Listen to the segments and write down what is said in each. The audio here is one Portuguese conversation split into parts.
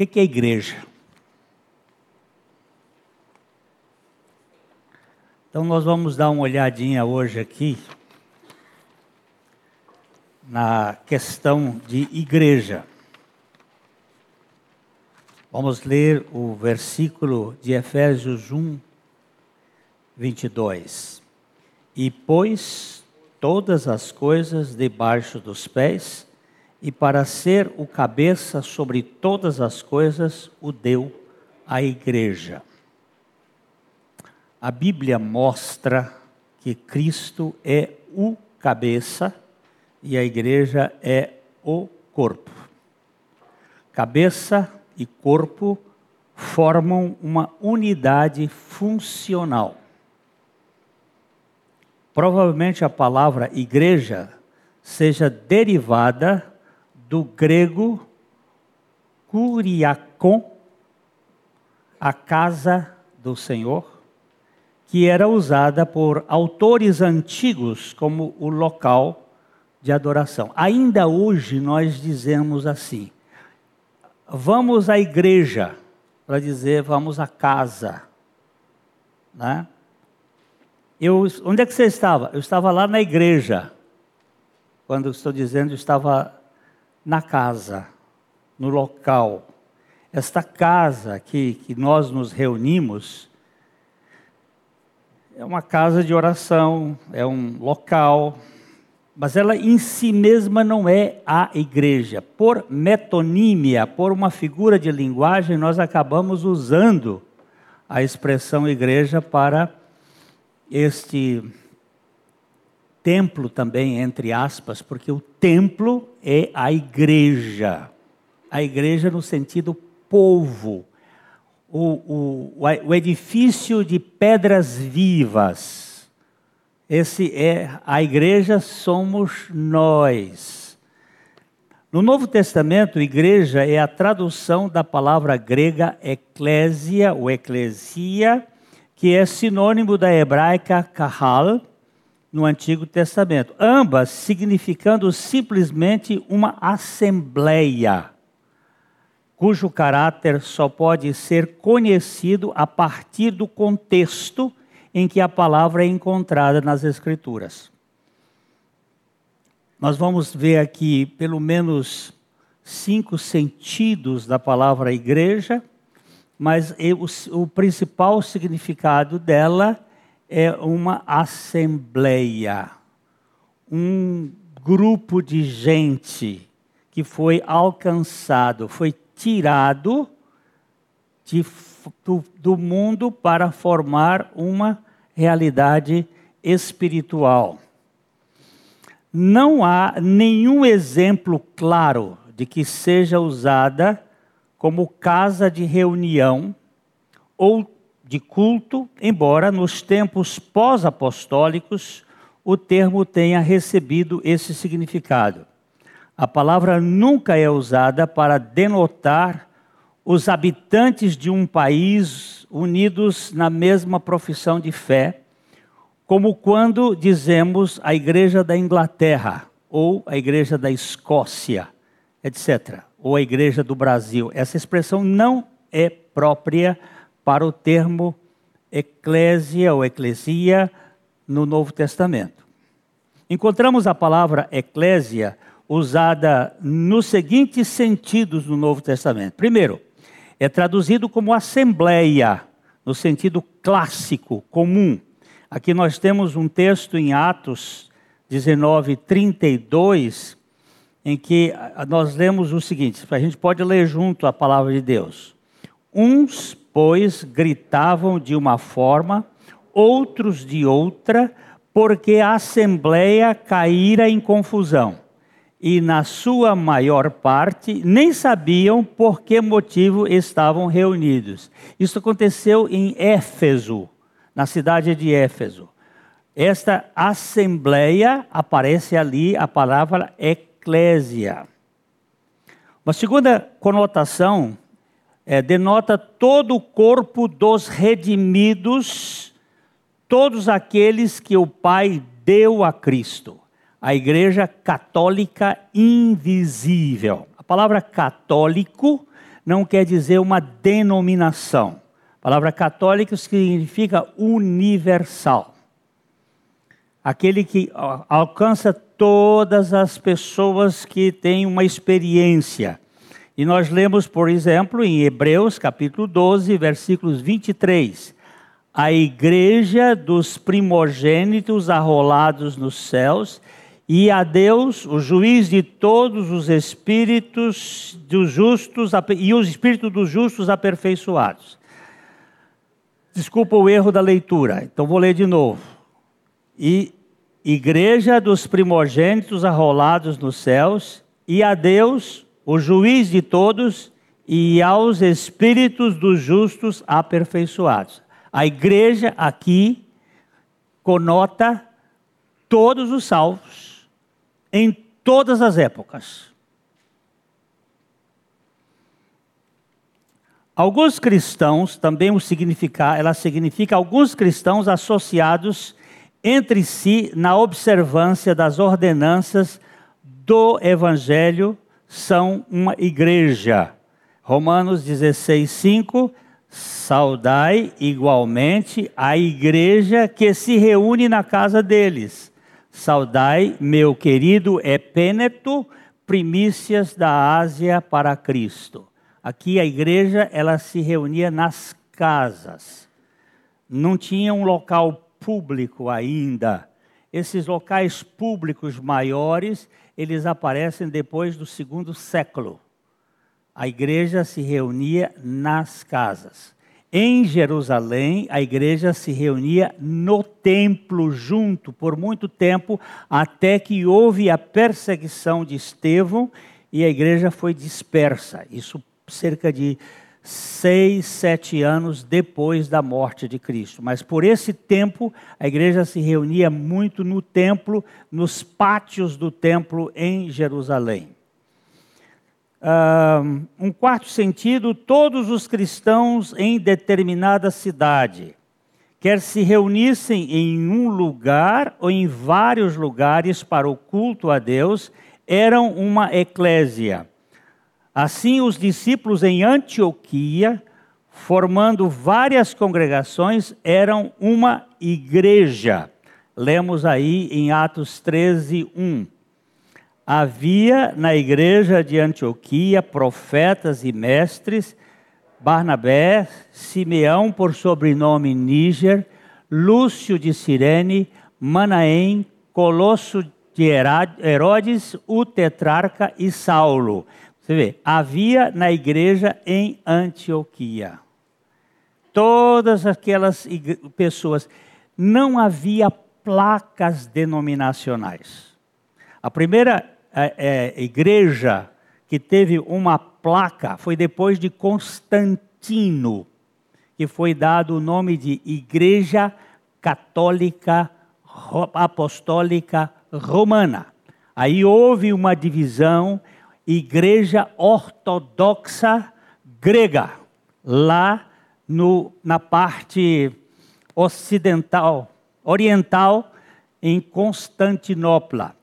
que, que é igreja? Então, nós vamos dar uma olhadinha hoje aqui na questão de igreja. Vamos ler o versículo de Efésios 1, 22. E pôs todas as coisas debaixo dos pés, e para ser o cabeça sobre todas as coisas, o deu à igreja a Bíblia mostra que Cristo é o cabeça e a igreja é o corpo. Cabeça e corpo formam uma unidade funcional. Provavelmente a palavra igreja seja derivada do grego kuriakon, a casa do Senhor, que era usada por autores antigos como o local de adoração. Ainda hoje nós dizemos assim: vamos à igreja, para dizer vamos à casa. Né? Eu, onde é que você estava? Eu estava lá na igreja. Quando estou dizendo, eu estava na casa, no local. Esta casa aqui que nós nos reunimos é uma casa de oração, é um local, mas ela em si mesma não é a igreja. Por metonímia, por uma figura de linguagem, nós acabamos usando a expressão igreja para este templo também, entre aspas, porque o templo é a igreja. A igreja no sentido povo, o, o, o edifício de pedras vivas. Esse é a igreja, somos nós. No Novo Testamento, igreja é a tradução da palavra grega eclésia ou eclesia, que é sinônimo da hebraica kahal no Antigo Testamento. Ambas significando simplesmente uma assembleia cujo caráter só pode ser conhecido a partir do contexto em que a palavra é encontrada nas Escrituras. Nós vamos ver aqui pelo menos cinco sentidos da palavra igreja, mas o, principal significado dela é uma assembleia, um grupo de gente que foi alcançado, foi tirado de, do, do mundo para formar uma realidade espiritual. Não há nenhum exemplo claro de que seja usada como casa de reunião ou de culto, embora nos tempos pós-apostólicos o termo tenha recebido esse significado. A palavra nunca é usada para denotar os habitantes de um país unidos na mesma profissão de fé, como quando dizemos a Igreja da Inglaterra, ou a Igreja da Escócia, etc., ou a Igreja do Brasil. Essa expressão não é própria para o termo eclésia ou eclesia no Novo Testamento. Encontramos a palavra eclésia usada nos seguintes sentidos no Novo Testamento. Primeiro, é traduzido como assembleia, no sentido clássico, comum. Aqui nós temos um texto em Atos 19, 32, em que nós lemos o seguinte: a gente pode ler junto a palavra de Deus. Uns, pois, gritavam de uma forma, outros de outra, porque a assembleia caíra em confusão e, na sua maior parte, nem sabiam por que motivo estavam reunidos. Isso aconteceu em Éfeso, na cidade de Éfeso. Esta assembleia aparece ali a palavra eclésia. Uma segunda conotação é, denota todo o corpo dos redimidos, todos aqueles que o Pai deu a Cristo a Igreja Católica Invisível. A palavra católico não quer dizer uma denominação. A palavra católico significa universal. Aquele que alcança todas as pessoas que têm uma experiência. E nós lemos, por exemplo, em Hebreus capítulo 12, versículos 23. A igreja dos primogênitos arrolados nos céus e a Deus, o juiz de todos os espíritos dos justos e os espíritos dos justos aperfeiçoados. Desculpa o erro da leitura, então vou ler de novo. E igreja dos primogênitos arrolados nos céus, e a Deus, o juiz de todos, e aos espíritos dos justos aperfeiçoados. A igreja aqui conota todos os salvos, em todas as épocas. Alguns cristãos, também o significa, ela significa alguns cristãos associados entre si na observância das ordenanças do Evangelho são uma igreja. Romanos 16, 5. Saudai igualmente a igreja que se reúne na casa deles. Saudai, meu querido Epêneto, primícias da Ásia para Cristo. Aqui a igreja ela se reunia nas casas. Não tinha um local público ainda. Esses locais públicos maiores, eles aparecem depois do segundo século. A igreja se reunia nas casas. Em Jerusalém, a igreja se reunia no templo junto por muito tempo, até que houve a perseguição de Estevão e a igreja foi dispersa. Isso cerca de seis, sete anos depois da morte de Cristo. Mas por esse tempo, a igreja se reunia muito no templo, nos pátios do templo em Jerusalém. Um quarto sentido, todos os cristãos em determinada cidade, quer se reunissem em um lugar ou em vários lugares para o culto a Deus, eram uma eclésia Assim, os discípulos em Antioquia, formando várias congregações, eram uma igreja. Lemos aí em Atos 13, 1. Havia na igreja de Antioquia profetas e mestres, Barnabé, Simeão por sobrenome Níger, Lúcio de Cirene, Manaém, Colosso de Herodes, o tetrarca e Saulo. Você vê, havia na igreja em Antioquia. Todas aquelas pessoas. Não havia placas denominacionais. A primeira é, é, igreja que teve uma placa foi depois de Constantino, que foi dado o nome de Igreja Católica Apostólica Romana. Aí houve uma divisão Igreja Ortodoxa Grega, lá no, na parte ocidental, oriental, em Constantinopla.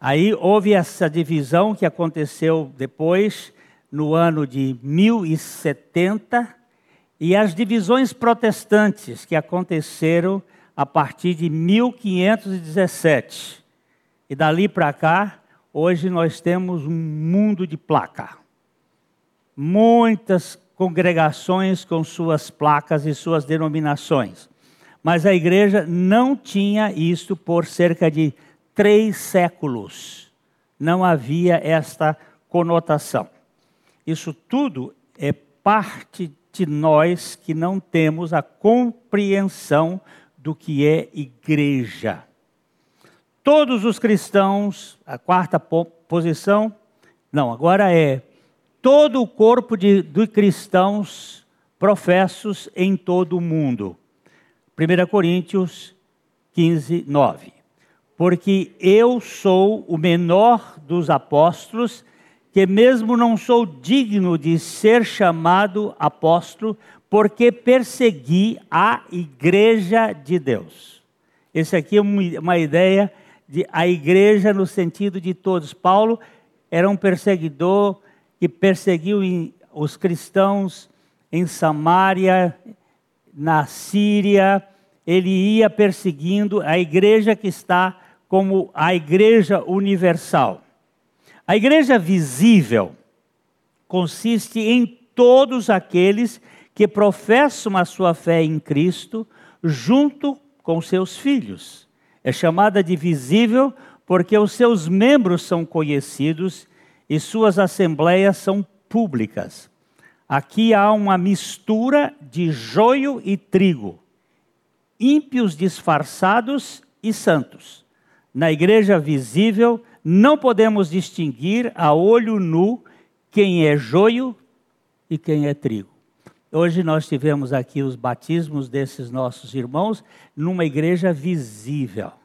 Aí houve essa divisão que aconteceu depois, no ano de 1070, e as divisões protestantes que aconteceram a partir de 1517. E dali para cá, Hoje nós temos um mundo de placa. Muitas congregações com suas placas e suas denominações. Mas a igreja não tinha isto por cerca de três séculos. Não havia esta conotação. Isso tudo é parte de nós que não temos a compreensão do que é igreja todos os cristãos, a quarta posição, não, agora é todo o corpo de, de cristãos professos em todo o mundo. 1 Coríntios 15, 9. Porque eu sou o menor dos apóstolos, que mesmo não sou digno de ser chamado apóstolo, porque persegui a igreja de Deus. Esse aqui é uma ideia de, a igreja no sentido de todos. Paulo era um perseguidor que perseguiu os cristãos em Samaria, na Síria, ele ia perseguindo a igreja que está como a igreja universal. A igreja visível consiste em todos aqueles que professam a sua fé em Cristo junto com seus filhos. É chamada de visível porque os seus membros são conhecidos e suas assembleias são públicas. Aqui há uma mistura de joio e trigo, ímpios disfarçados e santos. Na igreja visível, não podemos distinguir a olho nu quem é joio e quem é trigo. Hoje nós tivemos aqui os batismos desses nossos irmãos numa igreja visível.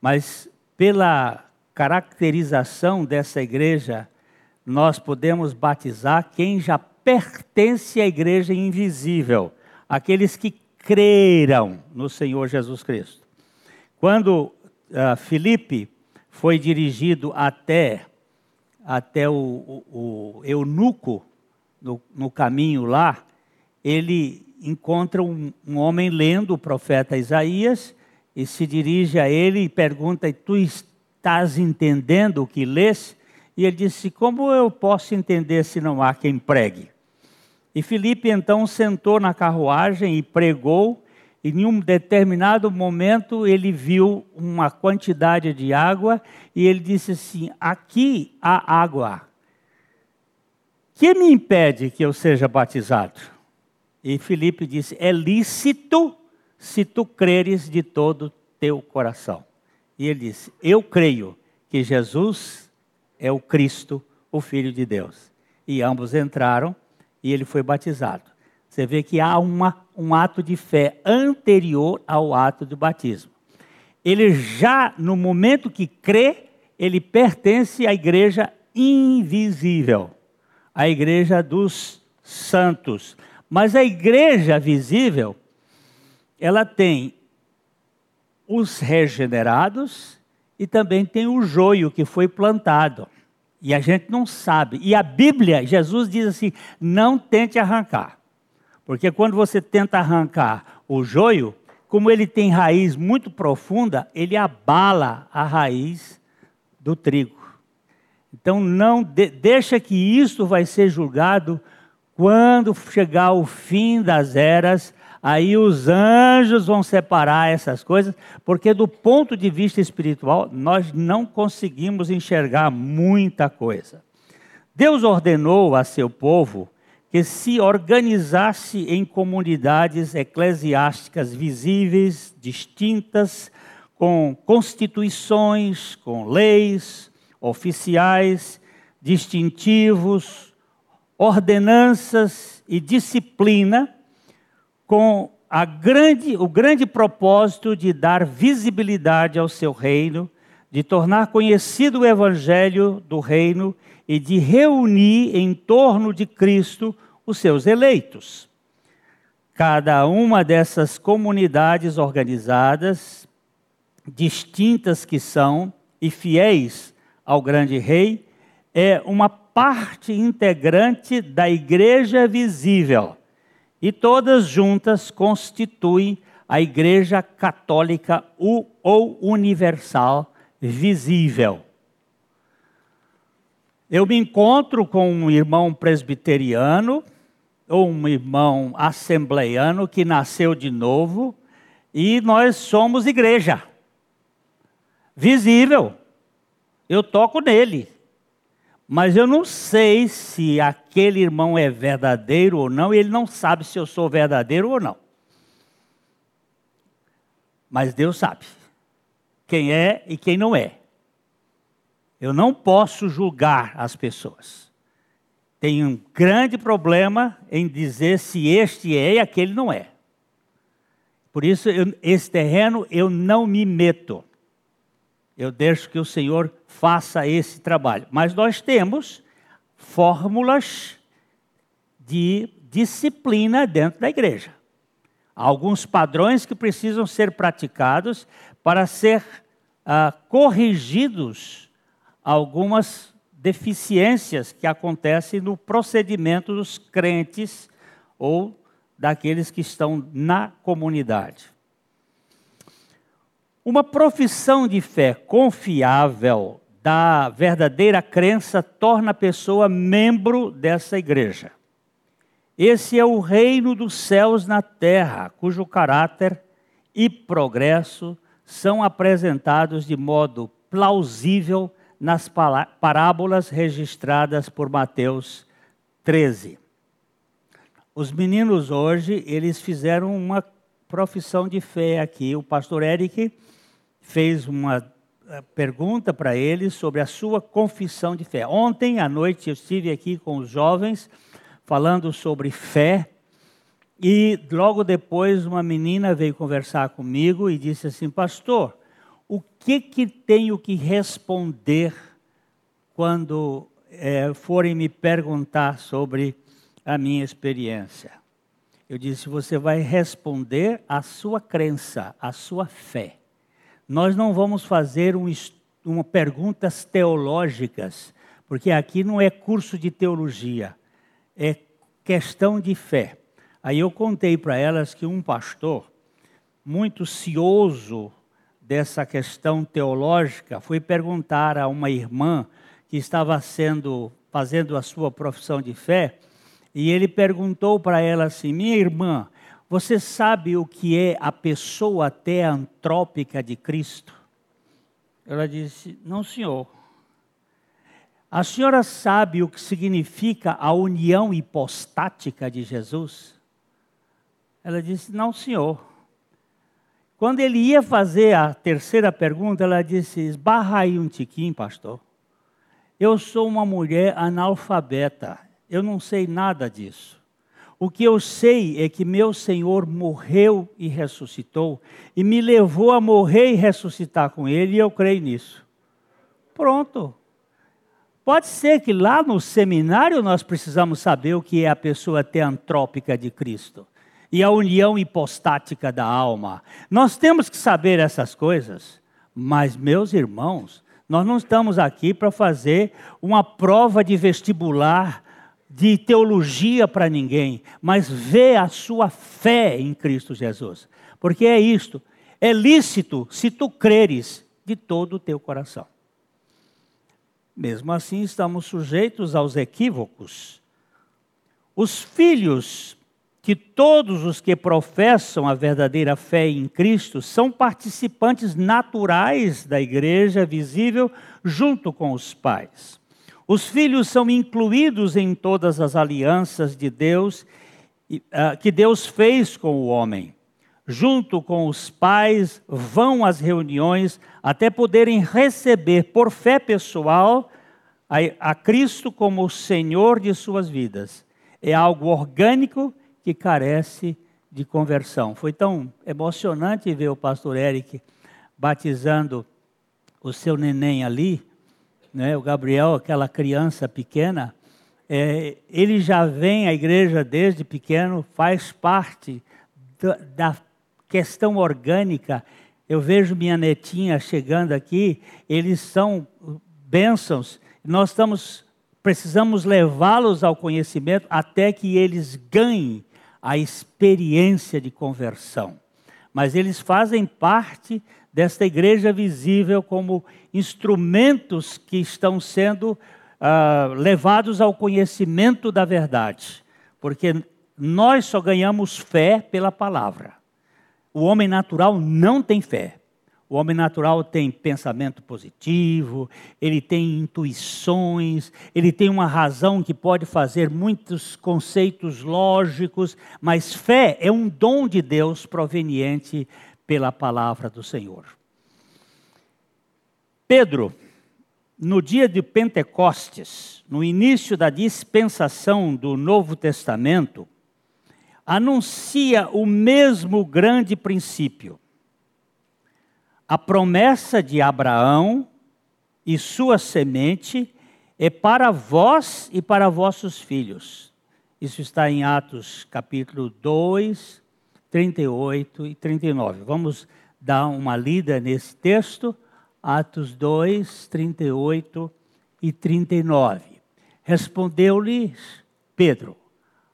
Mas pela caracterização dessa igreja, nós podemos batizar quem já pertence à igreja invisível, aqueles que creram no Senhor Jesus Cristo. Quando uh, Filipe foi dirigido até, até o, o, o eunuco no, no caminho lá, ele encontra um, um, homem lendo o profeta Isaías e se dirige a ele e pergunta: Tu estás entendendo o que lês? E ele disse: Como eu posso entender se não há quem pregue? E Filipe então sentou na carruagem e pregou, e em um determinado momento ele viu uma quantidade de água e ele disse assim: Aqui há água. Que me impede que eu seja batizado? E Filipe disse: É lícito se tu creres de todo teu coração. E ele disse: Eu creio que Jesus é o Cristo, o Filho de Deus. E ambos entraram e ele foi batizado. Você vê que há uma, um ato de fé anterior ao ato do batismo. Ele já, no momento que crê, ele pertence à igreja invisível, à igreja dos santos. Mas a igreja visível, ela tem os regenerados e também tem o joio que foi plantado. E a gente não sabe. E a Bíblia, Jesus diz assim: não tente arrancar. Porque quando você tenta arrancar o joio, como ele tem raiz muito profunda, ele abala a raiz do trigo. Então não de, deixa que isso vai ser julgado quando chegar o fim das eras, aí os anjos vão separar essas coisas, porque do ponto de vista espiritual, nós não conseguimos enxergar muita coisa. Deus ordenou a seu povo que se organizasse em comunidades eclesiásticas visíveis, distintas, com constituições, com leis oficiais, distintivos, ordenanças e disciplina com grande, o grande propósito de dar visibilidade ao seu reino, de tornar conhecido o evangelho do reino e de reunir em torno de Cristo os seus eleitos. Cada uma dessas comunidades organizadas, distintas que são e fiéis ao grande rei, é uma parte integrante da igreja visível. E todas juntas constituem a igreja católica ou universal visível. Eu me encontro com um irmão presbiteriano ou um irmão assembleiano que nasceu de novo e nós somos igreja visível. Eu toco nele, mas eu não sei se aquele irmão é verdadeiro ou não, e ele não sabe se eu sou verdadeiro ou não. Mas Deus sabe quem é e quem não é. Eu não posso julgar as pessoas. Tem um grande problema em dizer se este é e aquele não é. Por isso, eu, esse terreno eu não me meto. Eu deixo que o Senhor faça esse trabalho. Mas nós temos fórmulas de disciplina dentro da igreja. Alguns padrões que precisam ser praticados para ser ah, corrigidos algumas deficiências que acontecem no procedimento dos crentes ou daqueles que estão na comunidade. Uma profissão de fé confiável da verdadeira crença torna a pessoa membro dessa igreja. Esse é o reino dos céus na terra, cujo caráter e progresso são apresentados de modo plausível nas parábolas registradas por Mateus 13. Os meninos hoje, eles fizeram uma profissão de fé aqui. O pastor Eric fez uma eh, pergunta para eles sobre a sua confissão de fé. Ontem à noite eu estive aqui com os jovens falando sobre fé e logo depois uma menina veio conversar comigo e disse assim: "Pastor, o que que tenho que responder quando é, forem me perguntar sobre a minha experiência?" Eu disse: "Você vai responder a sua crença, a sua fé." Nós não vamos fazer um, uma perguntas teológicas, porque aqui não é curso de teologia, é questão de fé. Aí eu contei para elas que um pastor, muito cioso dessa questão teológica, foi perguntar a uma irmã que estava sendo fazendo a sua profissão de fé, e ele perguntou para ela assim: "Minha irmã, você sabe o que é a pessoa até antrópica de Cristo? Ela disse: Não, senhor. A senhora sabe o que significa a união hipostática de Jesus? Ela disse: Não, senhor. Quando ele ia fazer a terceira pergunta, ela disse: Esbarra aí um tiquinho, pastor. Eu sou uma mulher analfabeta. Eu não sei nada disso. O que eu sei é que meu Senhor morreu e ressuscitou, e me levou a morrer e ressuscitar com Ele, e eu creio nisso. Pronto. Pode ser que lá no seminário nós precisamos saber o que é a pessoa teantrópica de Cristo e a união hipostática da alma. Nós temos que saber essas coisas, mas, meus irmãos, nós não estamos aqui para fazer uma prova de vestibular de teologia para ninguém, mas vê a sua fé em Cristo Jesus. Porque é isto, é lícito se tu creres de todo o teu coração. Mesmo assim, estamos sujeitos aos equívocos. Os filhos que todos os que professam a verdadeira fé em Cristo são participantes naturais da igreja visível junto com os pais. Os filhos são incluídos em todas as alianças de Deus ah, que Deus fez com o homem. Junto com os pais, vão às reuniões até poderem receber por fé pessoal a, Cristo como o Senhor de suas vidas. É algo orgânico que carece de conversão. Foi tão emocionante ver o pastor Eric batizando o seu neném ali né, o Gabriel, aquela criança pequena, é, ele já vem à igreja desde pequeno, faz parte da, da questão orgânica. Eu vejo minha netinha chegando aqui, eles são bênçãos. Nós estamos precisamos levá-los ao conhecimento até que eles ganhem a experiência de conversão. Mas eles fazem parte desta igreja visível como instrumentos que estão sendo uh, levados ao conhecimento da verdade, porque nós só ganhamos fé pela palavra. O homem natural não tem fé. O homem natural tem pensamento positivo, ele tem intuições, ele tem uma razão que pode fazer muitos conceitos lógicos, mas fé é um dom de Deus proveniente pela palavra do Senhor. Pedro, no dia de Pentecostes, no início da dispensação do Novo Testamento, anuncia o mesmo grande princípio. A promessa de Abraão e sua semente é para vós e para vossos filhos. Isso está em Atos capítulo 2, 38 e 39. Vamos dar uma lida nesse texto, Atos 2, 38 e 39. Respondeu-lhes Pedro: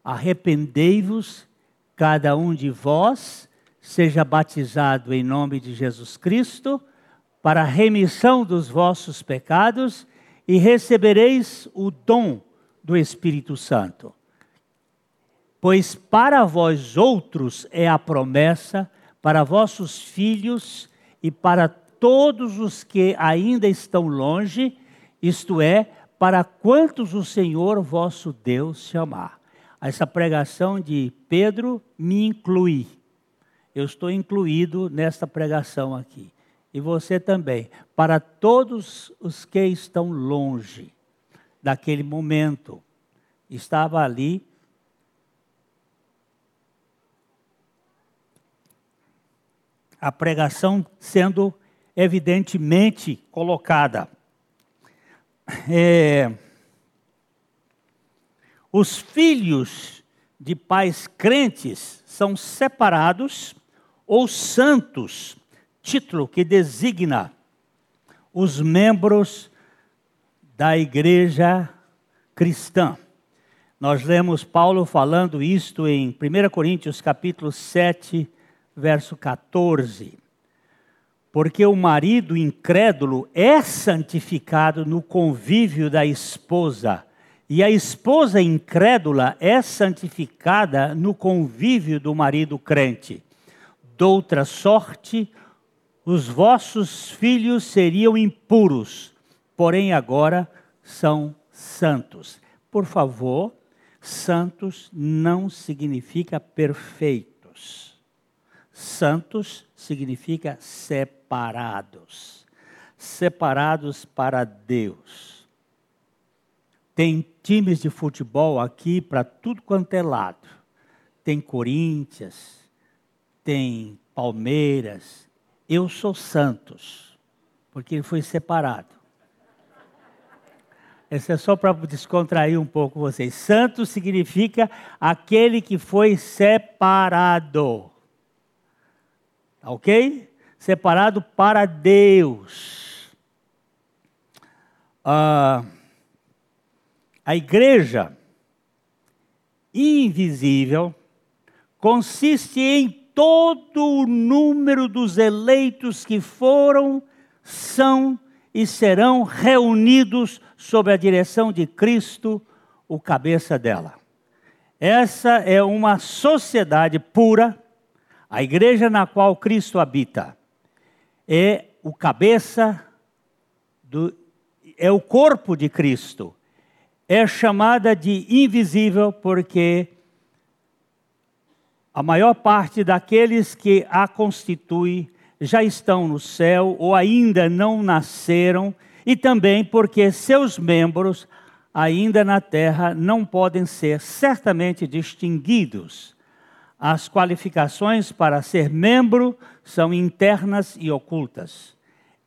Arrependei-vos, cada um de vós, seja batizado em nome de Jesus Cristo, para a remissão dos vossos pecados, e recebereis o dom do Espírito Santo. Pois para vós outros é a promessa, para vossos filhos e para todos os que ainda estão longe, isto é, para quantos o Senhor vosso Deus chamar. Essa pregação de Pedro me inclui. Eu estou incluído nesta pregação aqui. E você também. Para todos os que estão longe daquele momento. Estava ali a pregação sendo evidentemente colocada. É, os filhos de pais crentes são separados ou santos, título que designa os membros da igreja cristã. Nós lemos Paulo falando isto em 1 Coríntios capítulo 7, verso 14 porque o marido incrédulo é santificado no convívio da esposa, e a esposa incrédula é santificada no convívio do marido crente. Doutra sorte, os vossos filhos seriam impuros, porém agora são santos. Por favor, santos não significa perfeitos. Santos significa separados separados para Deus. Tem times de futebol aqui para tudo quanto é lado. Tem Corinthians, tem Palmeiras. Eu sou Santos, porque ele foi separado. Esse é só para descontrair um pouco vocês. Santo significa aquele que foi separado. Ok? separado para Deus. Ah, a igreja invisível consiste em todo o número dos eleitos que foram, são e serão reunidos sob a direção de Cristo, o cabeça dela. Essa é uma sociedade pura, a igreja na qual Cristo habita é o cabeça do é o corpo de Cristo. É chamada de invisível porque a maior parte daqueles que a constituem já estão no céu ou ainda não nasceram, e também porque seus membros ainda na terra não podem ser certamente distinguidos as qualificações para ser membro são internas e ocultas.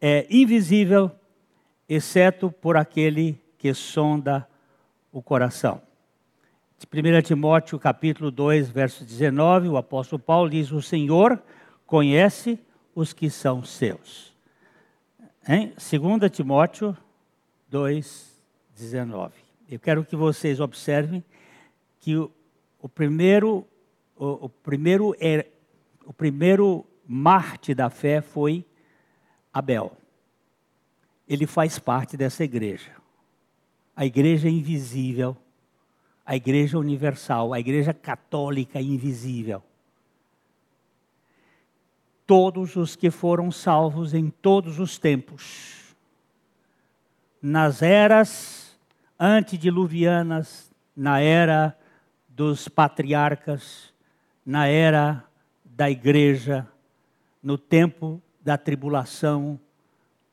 É invisível, exceto por aquele que sonda o coração. 1 Timóteo capítulo 2, verso 19, o apóstolo Paulo diz: O Senhor conhece os que são seus. Em 2 Timóteo 2, 19. Eu quero que vocês observem que o, o primeiro o, o primeiro, é, o primeiro Marte da fé foi Abel. Ele faz parte dessa igreja. A igreja invisível, a igreja universal, a igreja católica invisível. Todos os que foram salvos em todos os tempos, nas eras antediluvianas, na era dos patriarcas, na era da igreja, no tempo da tribulação,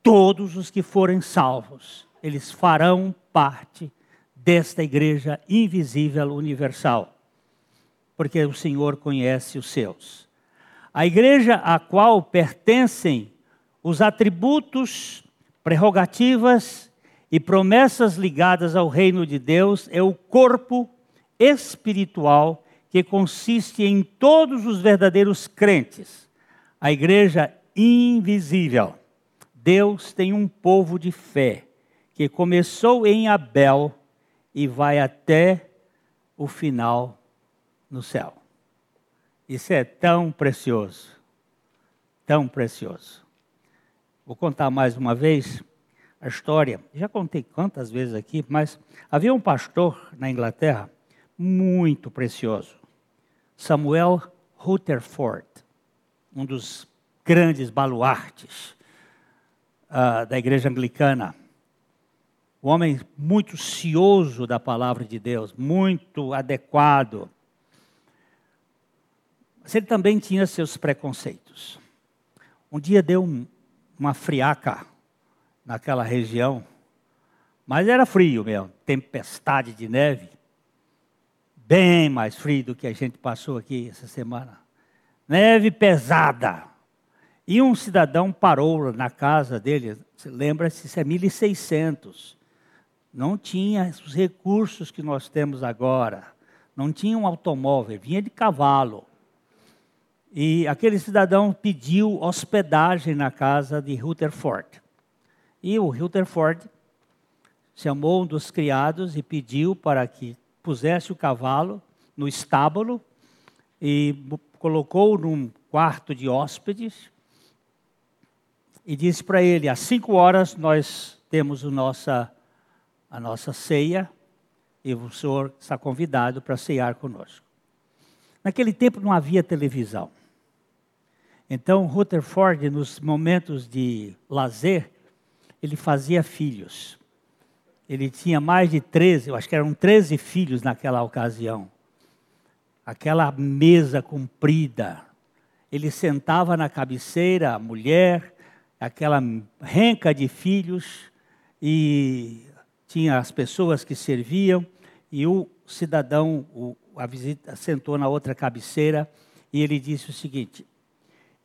todos os que forem salvos, eles farão parte desta igreja invisível universal, porque o Senhor conhece os seus. A igreja a qual pertencem os atributos, prerrogativas e promessas ligadas ao reino de Deus é o corpo espiritual que consiste em todos os verdadeiros crentes, a igreja invisível. Deus tem um povo de fé que começou em Abel e vai até o final no céu. Isso é tão precioso, tão precioso. Vou contar mais uma vez a história. Já contei quantas vezes aqui, mas havia um pastor na Inglaterra muito precioso, Samuel Rutherford, um dos grandes baluartes uh, da igreja anglicana. Um homem muito cioso da palavra de Deus, muito adequado. Mas ele também tinha seus preconceitos. Um dia deu um, uma friaca naquela região, mas era frio mesmo, tempestade de neve, bem mais frio do que a gente passou aqui essa semana. Neve pesada. E um cidadão parou na casa dele, lembra-se, isso é 1600. Não tinha os recursos que nós temos agora. Não tinha um automóvel, vinha de cavalo. E aquele cidadão pediu hospedagem na casa de Rutherford. E o Rutherford chamou um dos criados e pediu para que pusesse o cavalo no estábulo e colocou num quarto de hóspedes e disse para ele: às cinco horas nós temos o nossa, a nossa ceia e o senhor está convidado para ceiar conosco. Naquele tempo não havia televisão. Então, Rutherford, nos momentos de lazer, ele fazia filhos. Ele tinha mais de 13, eu acho que eram 13 filhos naquela ocasião. Aquela mesa comprida. Ele sentava na cabeceira, a mulher, aquela renca de filhos, e tinha as pessoas que serviam, e o cidadão, o, a visita, sentou na outra cabeceira, e ele disse o seguinte: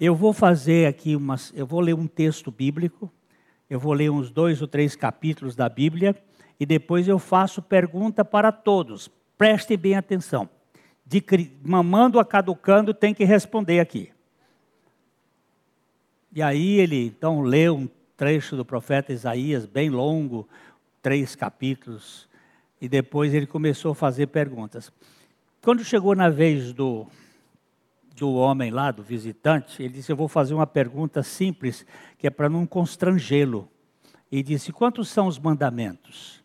eu vou fazer aqui umas. Eu vou ler um texto bíblico, eu vou ler uns dois ou três capítulos da Bíblia, e depois eu faço pergunta para todos. Prestem bem atenção. De, mamando a caducando, tem que responder aqui. E aí ele então leu um trecho do profeta Isaías, bem longo, três capítulos, e depois ele começou a fazer perguntas. Quando chegou na vez do, do homem lá, do visitante, ele disse: Eu vou fazer uma pergunta simples, que é para não constrangê-lo. E disse: Quantos são os mandamentos?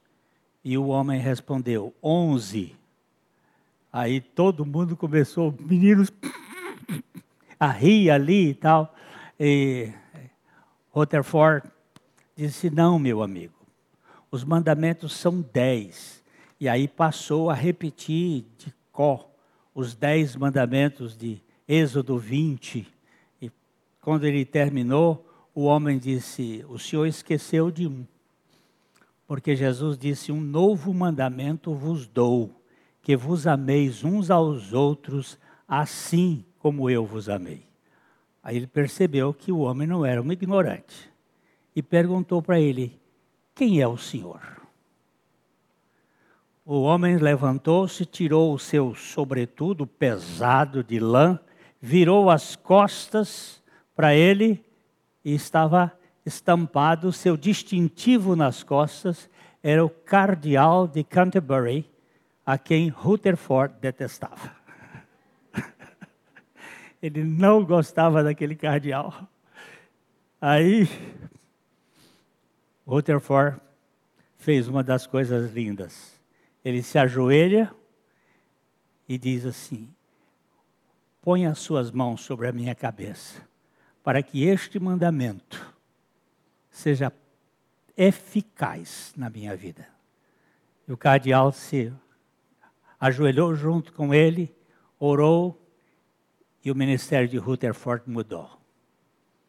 E o homem respondeu: Onze. Aí todo mundo começou, meninos, a rir ali e tal. E Rutherford disse: Não, meu amigo, os mandamentos são dez. E aí passou a repetir de có os dez mandamentos de Êxodo 20. E quando ele terminou, o homem disse: O senhor esqueceu de um. Porque Jesus disse: Um novo mandamento vos dou, que vos ameis uns aos outros, assim como eu vos amei. Aí ele percebeu que o homem não era um ignorante e perguntou para ele: Quem é o Senhor? O homem levantou-se, tirou o seu sobretudo pesado de lã virou as costas para ele e estava estampado, seu distintivo nas costas era o cardeal de Canterbury, a quem Rutherford detestava. Ele não gostava daquele cardeal. Aí, Rutherford fez uma das coisas lindas. Ele se ajoelha e diz assim: põe as suas mãos sobre a minha cabeça, para que este mandamento seja eficaz na minha vida. E o cardeal se ajoelhou junto com ele, orou, e o ministério de Rutherford mudou.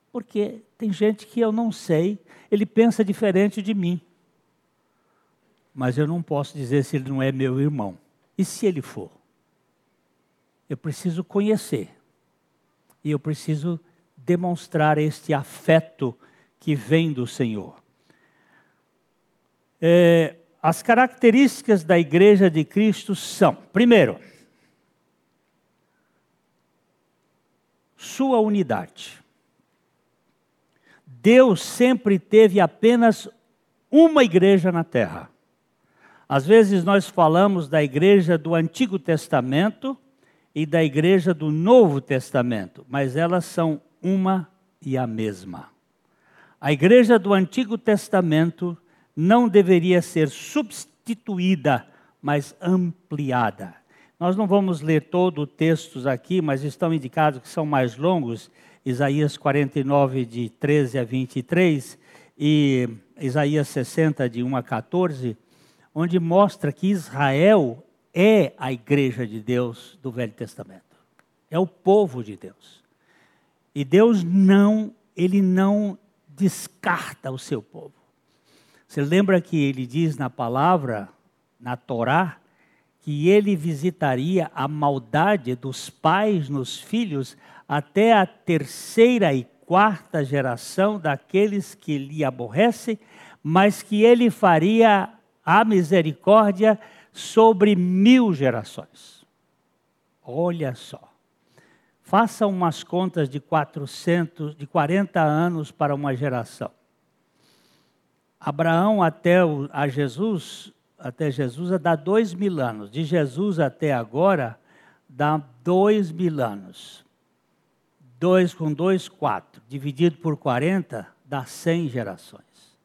Porque tem gente que eu não sei, ele pensa diferente de mim. Mas eu não posso dizer se ele não é meu irmão. E se ele for? Eu preciso conhecer. E eu preciso demonstrar este afeto que vem do Senhor. É, as características da igreja de Cristo são: primeiro, sua unidade. Deus sempre teve apenas uma igreja na terra. Às vezes nós falamos da igreja do Antigo Testamento e da igreja do Novo Testamento, mas elas são uma e a mesma. A igreja do Antigo Testamento não deveria ser substituída, mas ampliada. Nós não vamos ler todo o texto aqui, mas estão indicados que são mais longos, Isaías 49, de 13 a 23, e Isaías 60, de 1 a 14, onde mostra que Israel é a igreja de Deus do Velho Testamento. É o povo de Deus. E Deus não, ele não descarta o seu povo. Você lembra que ele diz na palavra, na Torá, que ele visitaria a maldade dos pais nos filhos até a terceira e quarta geração daqueles que lhe aborrecem, mas que ele faria a misericórdia sobre mil gerações. Olha só. Faça umas contas de 400, de 40 anos para uma geração. Abraão até o, a Jesus, até Jesus dá dois mil anos. De Jesus até agora dá dois mil anos. Dois com dois, quatro. Dividido por 40 dá 100 gerações.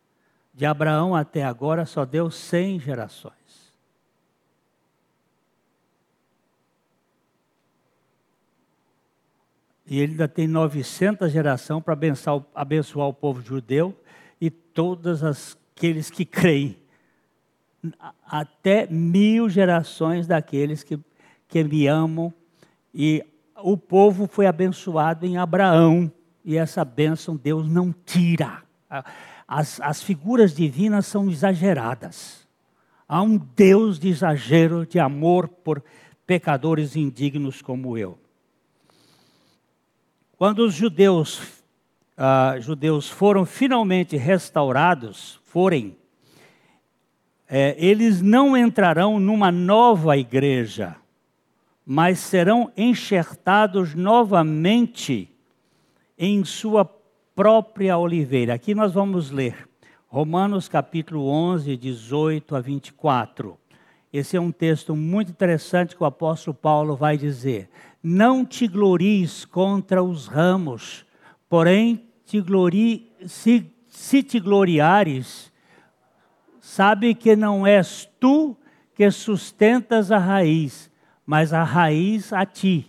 De Abraão até agora só deu 100 gerações. E ele ainda tem 900 gerações para abençoar, abençoar o povo judeu e todos aqueles que creem. Até mil gerações daqueles que, que me amam. E o povo foi abençoado em Abraão. E essa bênção Deus não tira. As, as figuras divinas são exageradas. Há um Deus de exagero, de amor por pecadores indignos como eu. Quando os judeus, uh, judeus foram finalmente restaurados, forem, é, eles não entrarão numa nova igreja, mas serão enxertados novamente em sua própria oliveira. Aqui nós vamos ler Romanos capítulo 11, 18 a 24. Esse é um texto muito interessante que o apóstolo Paulo vai dizer: Não te glories contra os ramos, porém te glorie, se, se te gloriares, sabe que não és tu que sustentas a raiz, mas a raiz a ti.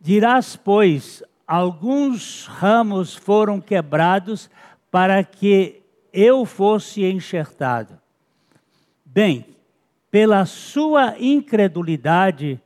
Dirás, pois, alguns ramos foram quebrados para que eu fosse enxertado. Bem, pela sua incredulidade,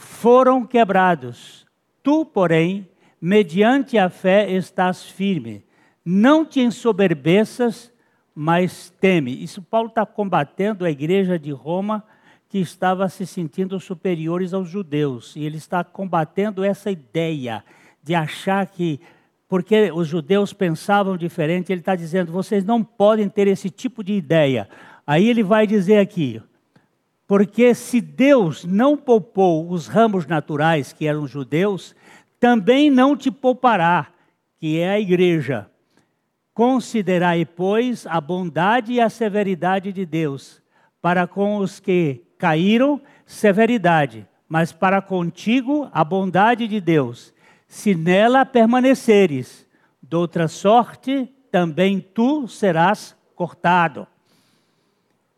foram quebrados. Tu, porém, mediante a fé estás firme. Não te ensoberbeças, mas teme. Isso Paulo está combatendo a igreja de Roma que estava se sentindo superiores aos judeus. E ele está combatendo essa ideia de achar que, porque os judeus pensavam diferente, ele está dizendo: vocês não podem ter esse tipo de ideia. Aí ele vai dizer aqui: porque se Deus não poupou os ramos naturais, que eram judeus, também não te poupará, que é a igreja. Considerai, pois, a bondade e a severidade de Deus, para com os que caíram, severidade, mas para contigo a bondade de Deus. Se nela permaneceres, de outra sorte, também tu serás cortado.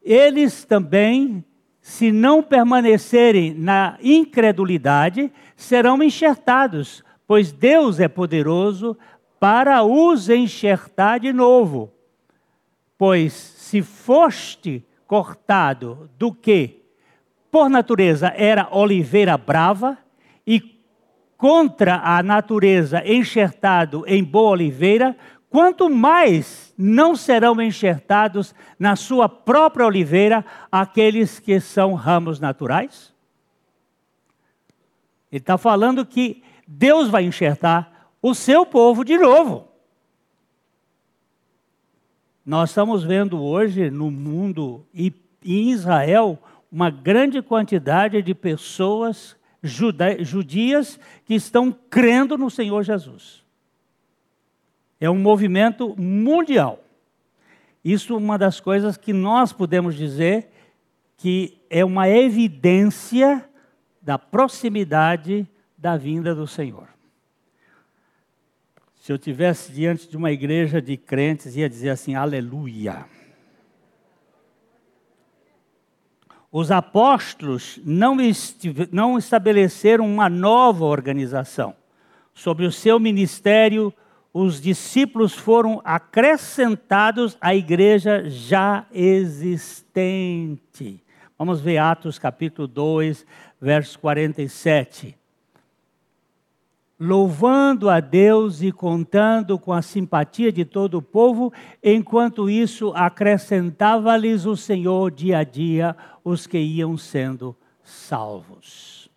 Eles também se não permanecerem na incredulidade, serão enxertados, pois Deus é poderoso para os enxertar de novo. Pois se foste cortado do que, por natureza, era oliveira brava, e contra a natureza enxertado em boa oliveira, quanto mais não serão enxertados na sua própria oliveira aqueles que são ramos naturais? Ele está falando que Deus vai enxertar o seu povo de novo. Nós estamos vendo hoje no mundo e em Israel uma grande quantidade de pessoas judias que estão crendo no Senhor Jesus. É um movimento mundial. Isso é uma das coisas que nós podemos dizer que é uma evidência da proximidade da vinda do Senhor. Se eu tivesse diante de uma igreja de crentes, ia dizer assim: Aleluia. Os apóstolos não, não estabeleceram uma nova organização. Sobre o seu ministério, os discípulos foram acrescentados à igreja já existente. Vamos ver Atos capítulo 2, verso 47 louvando a Deus e contando com a simpatia de todo o povo, enquanto isso acrescentava-lhes o Senhor dia a dia os que iam sendo salvos.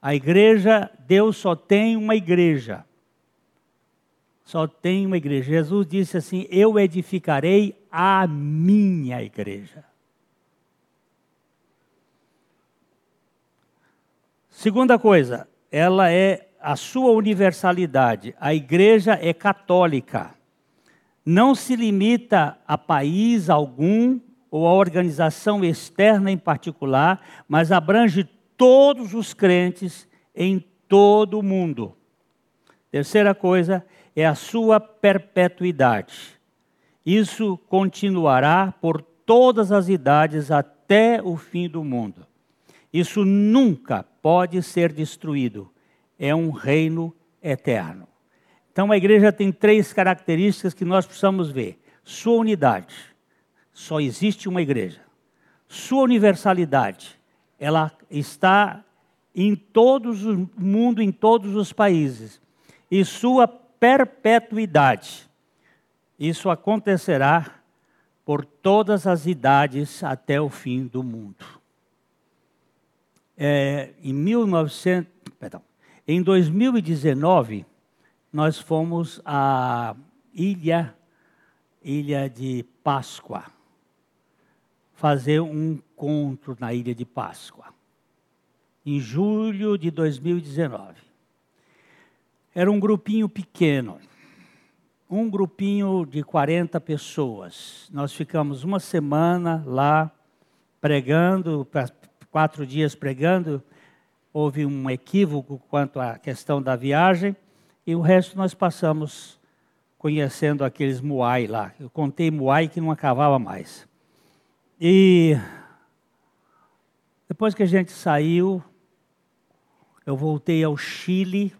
A igreja, Deus só tem uma igreja. Só tem uma igreja. Jesus disse assim: Eu edificarei a minha igreja. Segunda coisa, ela é a sua universalidade. A igreja é católica. Não se limita a país algum ou a organização externa em particular, mas abrange todos os crentes em todo o mundo. Terceira coisa é a sua perpetuidade. Isso continuará por todas as idades até o fim do mundo. Isso nunca pode ser destruído é um reino eterno. Então a igreja tem três características que nós precisamos ver: sua unidade, só existe uma igreja. Sua universalidade, ela está em todo o mundo, em todos os países. E sua perpetuidade, isso acontecerá por todas as idades até o fim do mundo. É, em 1900, perdão, em 2019, nós fomos à ilha, ilha de Páscoa, fazer um encontro na ilha de Páscoa, em julho de 2019. Era um grupinho pequeno, um grupinho de 40 pessoas. Nós ficamos uma semana lá pregando, quatro dias pregando, houve um equívoco quanto à questão da viagem, e o resto nós passamos conhecendo aqueles muai lá. Eu contei muai que não acabava mais. E depois que a gente saiu, eu voltei ao Chile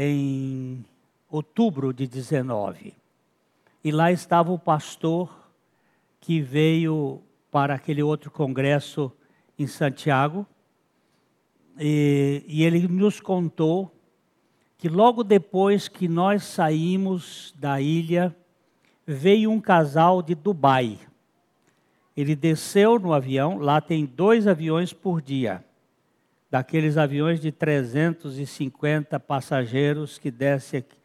em outubro de 19. E lá estava o pastor que veio para aquele outro congresso em Santiago e, e ele nos contou que logo depois que nós saímos da ilha, veio um casal de Dubai. Ele desceu no avião, lá tem dois aviões por dia, daqueles aviões de 350 passageiros que desce aqui,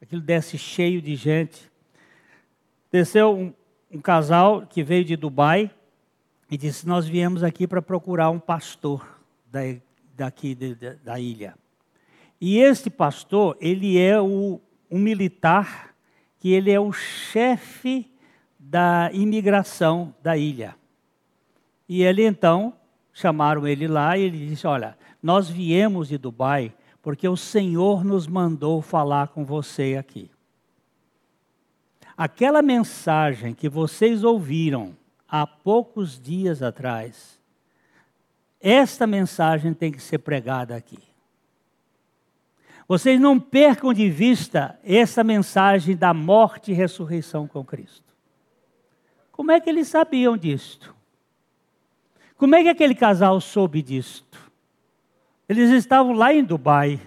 aquilo desce cheio de gente. Desceu um, um casal que veio de Dubai e disse: Nós viemos aqui para procurar um pastor da, daqui de, de, da ilha. E este pastor, ele é o, um militar, que ele é o chefe da imigração da ilha. E ele então, chamaram ele lá e ele disse, olha, nós viemos de Dubai porque o Senhor nos mandou falar com você aqui. Aquela mensagem que vocês ouviram há poucos dias atrás, esta mensagem tem que ser pregada aqui. Vocês não percam de vista essa mensagem da morte e ressurreição com Cristo. Como é que eles sabiam disto? Como é que aquele casal soube disto? Eles estavam lá em Dubai.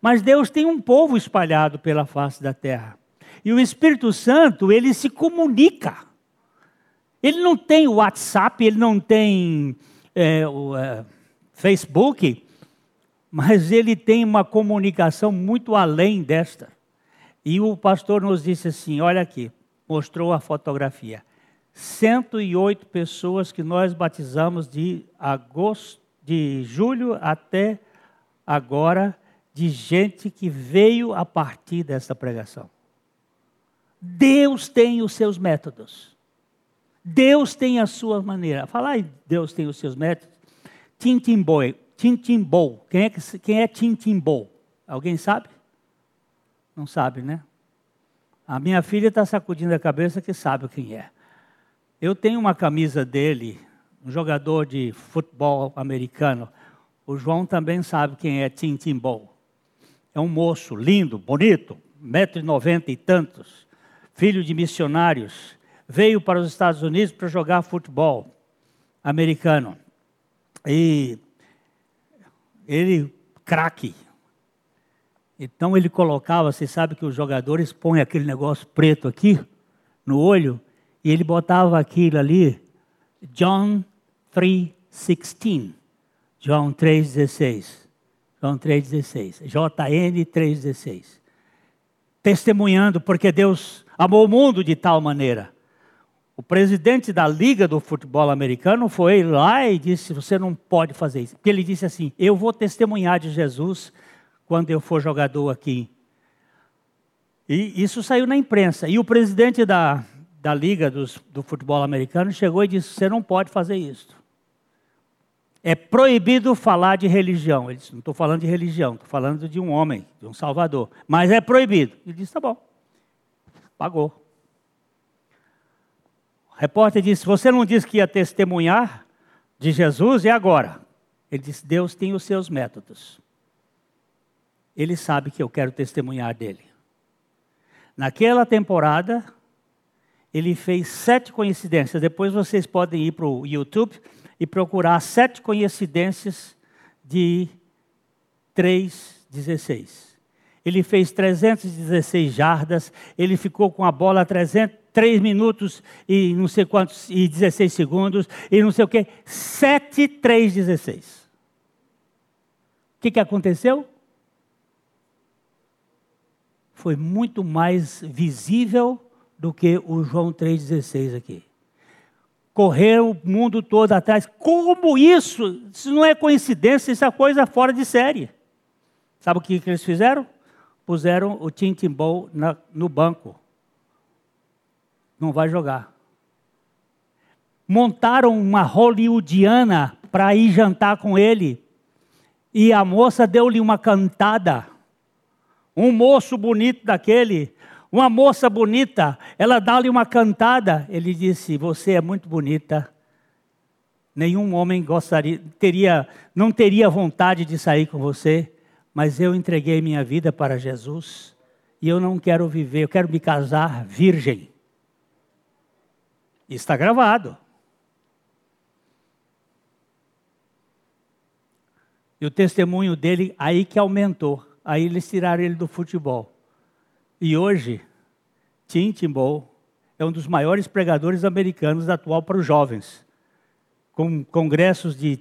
Mas Deus tem um povo espalhado pela face da terra. E o Espírito Santo, ele se comunica. Ele não tem WhatsApp, ele não tem é, o é, Facebook, mas ele tem uma comunicação muito além desta. E o pastor nos disse assim: olha aqui, mostrou a fotografia. 108 pessoas que nós batizamos de agosto, de julho até agora, de gente que veio a partir dessa pregação. Deus tem os seus métodos. Deus tem a sua maneira. Falar em Deus tem os seus métodos. Tintimbou. Tintimbou. Quem é, quem é Tintimbou? Alguém sabe? Não sabe, né? A minha filha está sacudindo a cabeça que sabe quem é. Eu tenho uma camisa dele, um jogador de futebol americano. O João também sabe quem é Tim Timbo. É um moço lindo, bonito, metro e noventa e tantos, filho de missionários. Veio para os Estados Unidos para jogar futebol americano. E ele, craque. Então ele colocava, você sabe que os jogadores põem aquele negócio preto aqui no olho, e ele botava aquilo ali, John 3,16. João 3,16. João 3,16. JN 3,16. Testemunhando, porque Deus amou o mundo de tal maneira. O presidente da Liga do Futebol Americano foi lá e disse: Você não pode fazer isso. Porque ele disse assim: Eu vou testemunhar de Jesus quando eu for jogador aqui. E isso saiu na imprensa. E o presidente da, da Liga dos, do Futebol Americano chegou e disse: Você não pode fazer isso. É proibido falar de religião. Ele disse: Não estou falando de religião, estou falando de um homem, de um Salvador. Mas é proibido. Ele disse: Tá bom. Pagou. O repórter disse: Você não disse que ia testemunhar de Jesus e agora? Ele disse: Deus tem os seus métodos. Ele sabe que eu quero testemunhar dele. Naquela temporada, ele fez sete coincidências. Depois vocês podem ir para o YouTube e procurar sete coincidências de 3,16. Ele fez 316 jardas, ele ficou com a bola 300, 3 minutos e não sei quantos, e 16 segundos, e não sei o quê. 7, 3, 16. O que, que aconteceu? Foi muito mais visível do que o João 3,16 aqui. Correram o mundo todo atrás. Como isso? Isso não é coincidência, isso é coisa fora de série. Sabe o que, que eles fizeram? Puseram o Tim Timbou no banco. Não vai jogar. Montaram uma hollywoodiana para ir jantar com ele. E a moça deu-lhe uma cantada. Um moço bonito daquele uma moça bonita, ela dá-lhe uma cantada. Ele disse: Você é muito bonita. Nenhum homem gostaria, teria, não teria vontade de sair com você, mas eu entreguei minha vida para Jesus e eu não quero viver, eu quero me casar virgem. Está gravado. E o testemunho dele aí que aumentou. Aí eles tiraram ele do futebol. E hoje, Tim Tebow é um dos maiores pregadores americanos atual para os jovens, com congressos de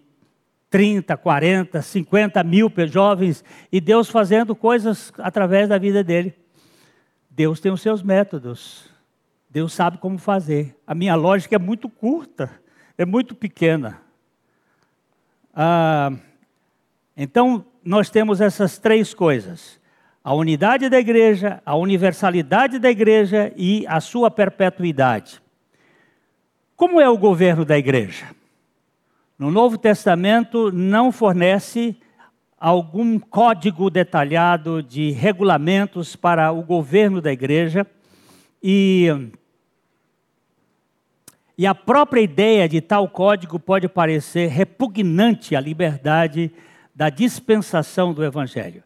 30, 40, 50 mil jovens, e Deus fazendo coisas através da vida dele. Deus tem os seus métodos, Deus sabe como fazer. A minha lógica é muito curta, é muito pequena. Ah, então, nós temos essas três coisas a unidade da igreja, a universalidade da igreja e a sua perpetuidade. Como é o governo da igreja? No Novo Testamento não fornece algum código detalhado de regulamentos para o governo da igreja e e a própria ideia de tal código pode parecer repugnante à liberdade da dispensação do evangelho.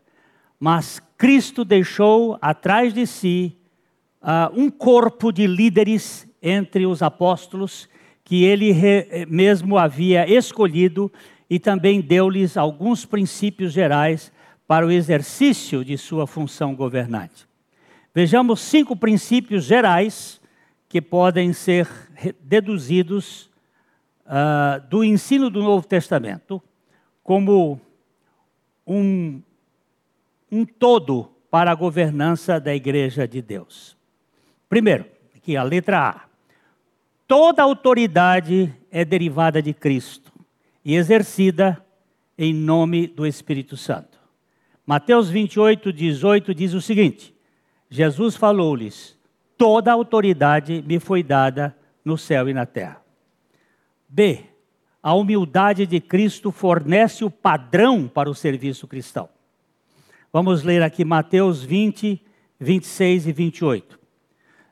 Mas Cristo deixou atrás de si uh, um corpo de líderes entre os apóstolos que ele mesmo havia escolhido e também deu-lhes alguns princípios gerais para o exercício de sua função governante. Vejamos cinco princípios gerais que podem ser deduzidos uh, do ensino do Novo Testamento como um um todo para a governança da igreja de Deus. Primeiro, aqui a letra A. Toda autoridade é derivada de Cristo e exercida em nome do Espírito Santo. Mateus 28, 18 diz o seguinte: Jesus falou-lhes: toda autoridade me foi dada no céu e na terra. B. A humildade de Cristo fornece o padrão para o serviço cristão. Vamos ler aqui Mateus 20, 26 e 28.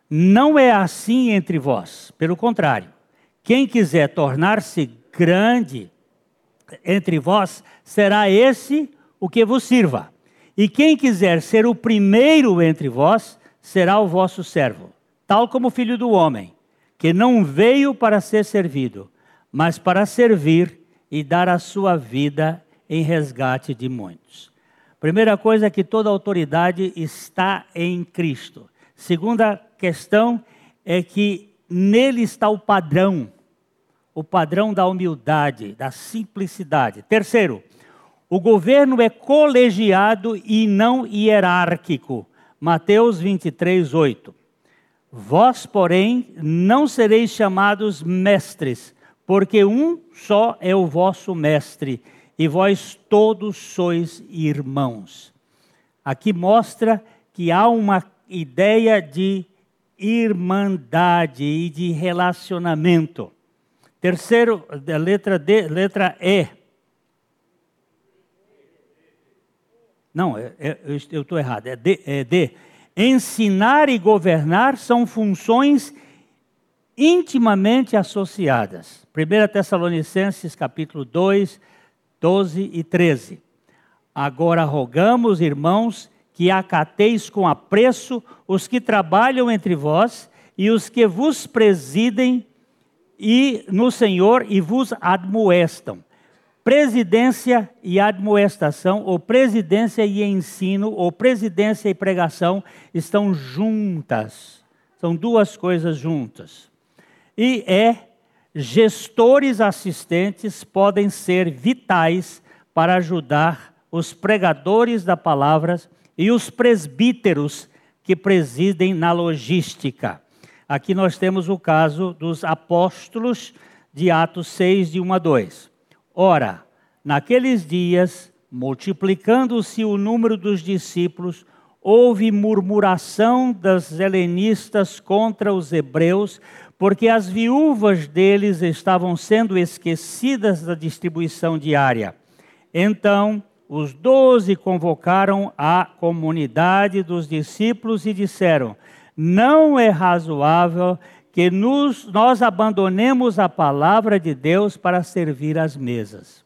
Não é assim entre vós, pelo contrário, quem quiser tornar-se grande entre vós, será esse o que vos sirva. E quem quiser ser o primeiro entre vós, será o vosso servo, tal como o filho do homem, que não veio para ser servido, mas para servir e dar a sua vida em resgate de muitos. Primeira coisa é que toda autoridade está em Cristo. Segunda questão é que nele está o padrão, o padrão da humildade, da simplicidade. Terceiro, o governo é colegiado e não hierárquico. Mateus 23, 8. Vós, porém, não sereis chamados mestres, porque um só é o vosso mestre, e vós todos sois irmãos. Aqui mostra que há uma ideia de irmandade e de relacionamento. Terceiro, letra D, letra E. Não, é, é, eu estou errado, é D, é D. Ensinar e governar são funções intimamente associadas. 1 Tessalonicenses capítulo 2, 12 e 13. Agora rogamos, irmãos, que acateis com apreço os que trabalham entre vós e os que vos presidem e no Senhor e vos admoestam presidência e admoestação, ou presidência e ensino, ou presidência e pregação estão juntas. São duas coisas juntas. E é gestores assistentes podem ser vitais para ajudar os pregadores da palavra e os presbíteros que presidem na logística. Aqui nós temos o caso dos apóstolos de Atos 6, de 1 a 2. Ora, naqueles dias, multiplicando-se o número dos discípulos, houve murmuração das helenistas contra os hebreus, porque as viúvas deles estavam sendo esquecidas da distribuição diária. Então, os doze convocaram a comunidade dos discípulos e disseram: Não é razoável que nos, nós abandonemos a palavra de Deus para servir às mesas.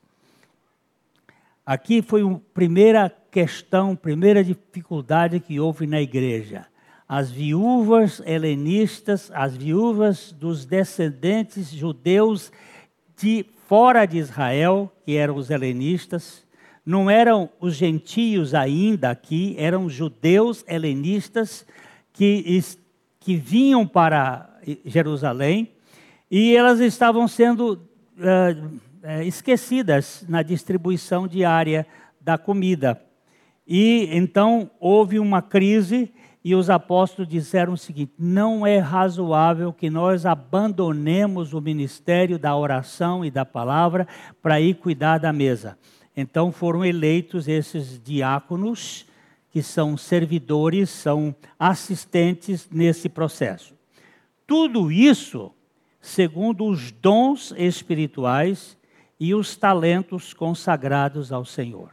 Aqui foi a primeira questão, primeira dificuldade que houve na igreja. As viúvas helenistas, as viúvas dos descendentes judeus de fora de Israel, que eram os helenistas, não eram os gentios ainda aqui, eram judeus helenistas que, que vinham para Jerusalém, e elas estavam sendo uh, esquecidas na distribuição diária da comida. E então houve uma crise e os apóstolos disseram o seguinte: não é razoável que nós abandonemos o ministério da oração e da palavra para ir cuidar da mesa. Então foram eleitos esses diáconos, que são servidores, são assistentes nesse processo. Tudo isso segundo os dons espirituais e os talentos consagrados ao Senhor.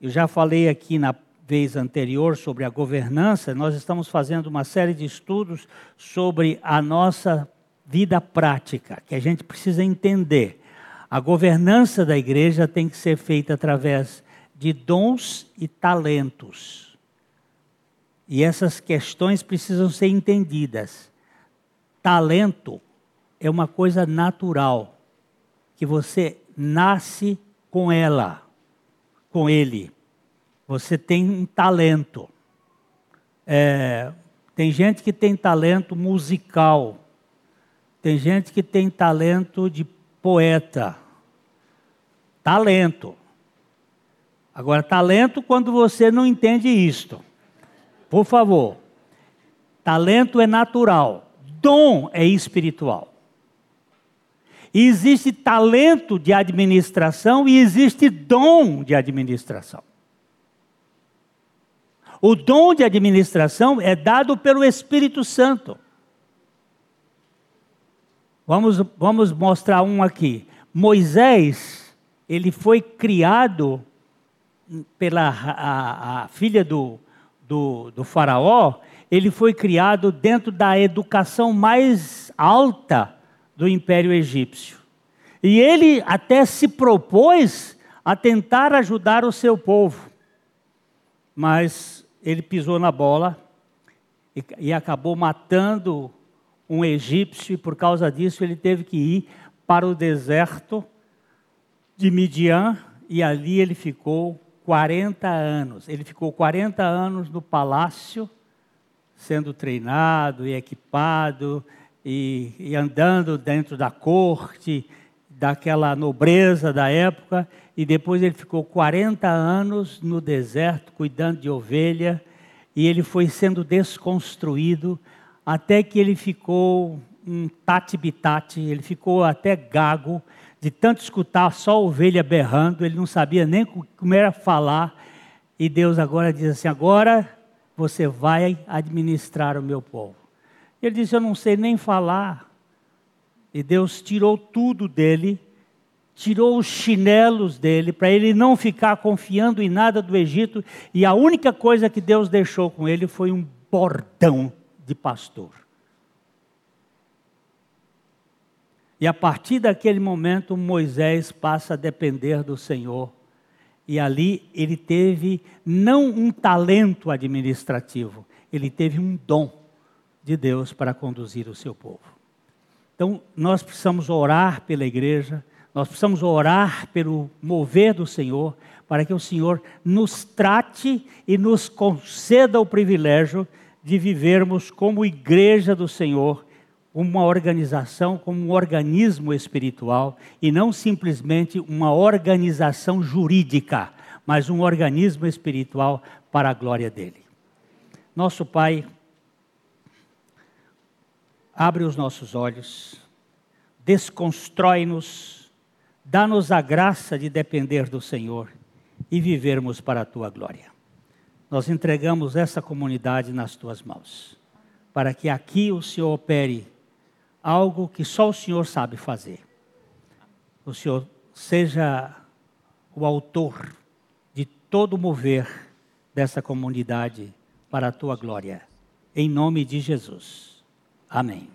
Eu já falei aqui na vez anterior sobre a governança, nós estamos fazendo uma série de estudos sobre a nossa vida prática, que a gente precisa entender. A governança da igreja tem que ser feita através de dons e talentos. E essas questões precisam ser entendidas. Talento é uma coisa natural, que você nasce com ela, com ele. Você tem um talento. É, tem gente que tem talento musical, tem gente que tem talento de poeta. Talento. Agora, talento quando você não entende isto. Por favor. Talento é natural dom é espiritual. E existe talento de administração e existe dom de administração. O dom de administração é dado pelo Espírito Santo. Vamos, vamos mostrar um aqui. Moisés, ele foi criado pela a, a filha do, do, do faraó, ele foi criado dentro da educação mais alta do Império Egípcio. E ele até se propôs a tentar ajudar o seu povo. Mas ele pisou na bola e, e acabou matando um egípcio, e por causa disso ele teve que ir para o deserto de Midian, e ali ele ficou 40 anos. Ele ficou 40 anos no palácio, sendo treinado e equipado, e, e andando dentro da corte, daquela nobreza da época, e depois ele ficou 40 anos no deserto, cuidando de ovelha, e ele foi sendo desconstruído até que ele ficou um tati-bitate, ele ficou até gago, de tanto escutar só ovelha berrando, ele não sabia nem como era falar, e Deus agora diz assim: agora você vai administrar o meu povo. Ele disse: Eu não sei nem falar. E Deus tirou tudo dele, tirou os chinelos dele, para ele não ficar confiando em nada do Egito, e a única coisa que Deus deixou com ele foi um bordão de pastor. E a partir daquele momento, Moisés passa a depender do Senhor. E ali ele teve não um talento administrativo, ele teve um dom de Deus para conduzir o seu povo. Então, nós precisamos orar pela igreja, nós precisamos orar pelo mover do Senhor, para que o Senhor nos trate e nos conceda o privilégio de vivermos como igreja do Senhor, uma organização, como um organismo espiritual e não simplesmente uma organização jurídica, mas um organismo espiritual para a glória dele. Nosso Pai, abre os nossos olhos, desconstrói-nos, dá-nos a graça de depender do Senhor e vivermos para a tua glória nós entregamos essa comunidade nas tuas mãos, para que aqui o Senhor opere algo que só o Senhor sabe fazer. O Senhor seja o autor de todo o mover dessa comunidade para a tua glória. Em nome de Jesus. Amém.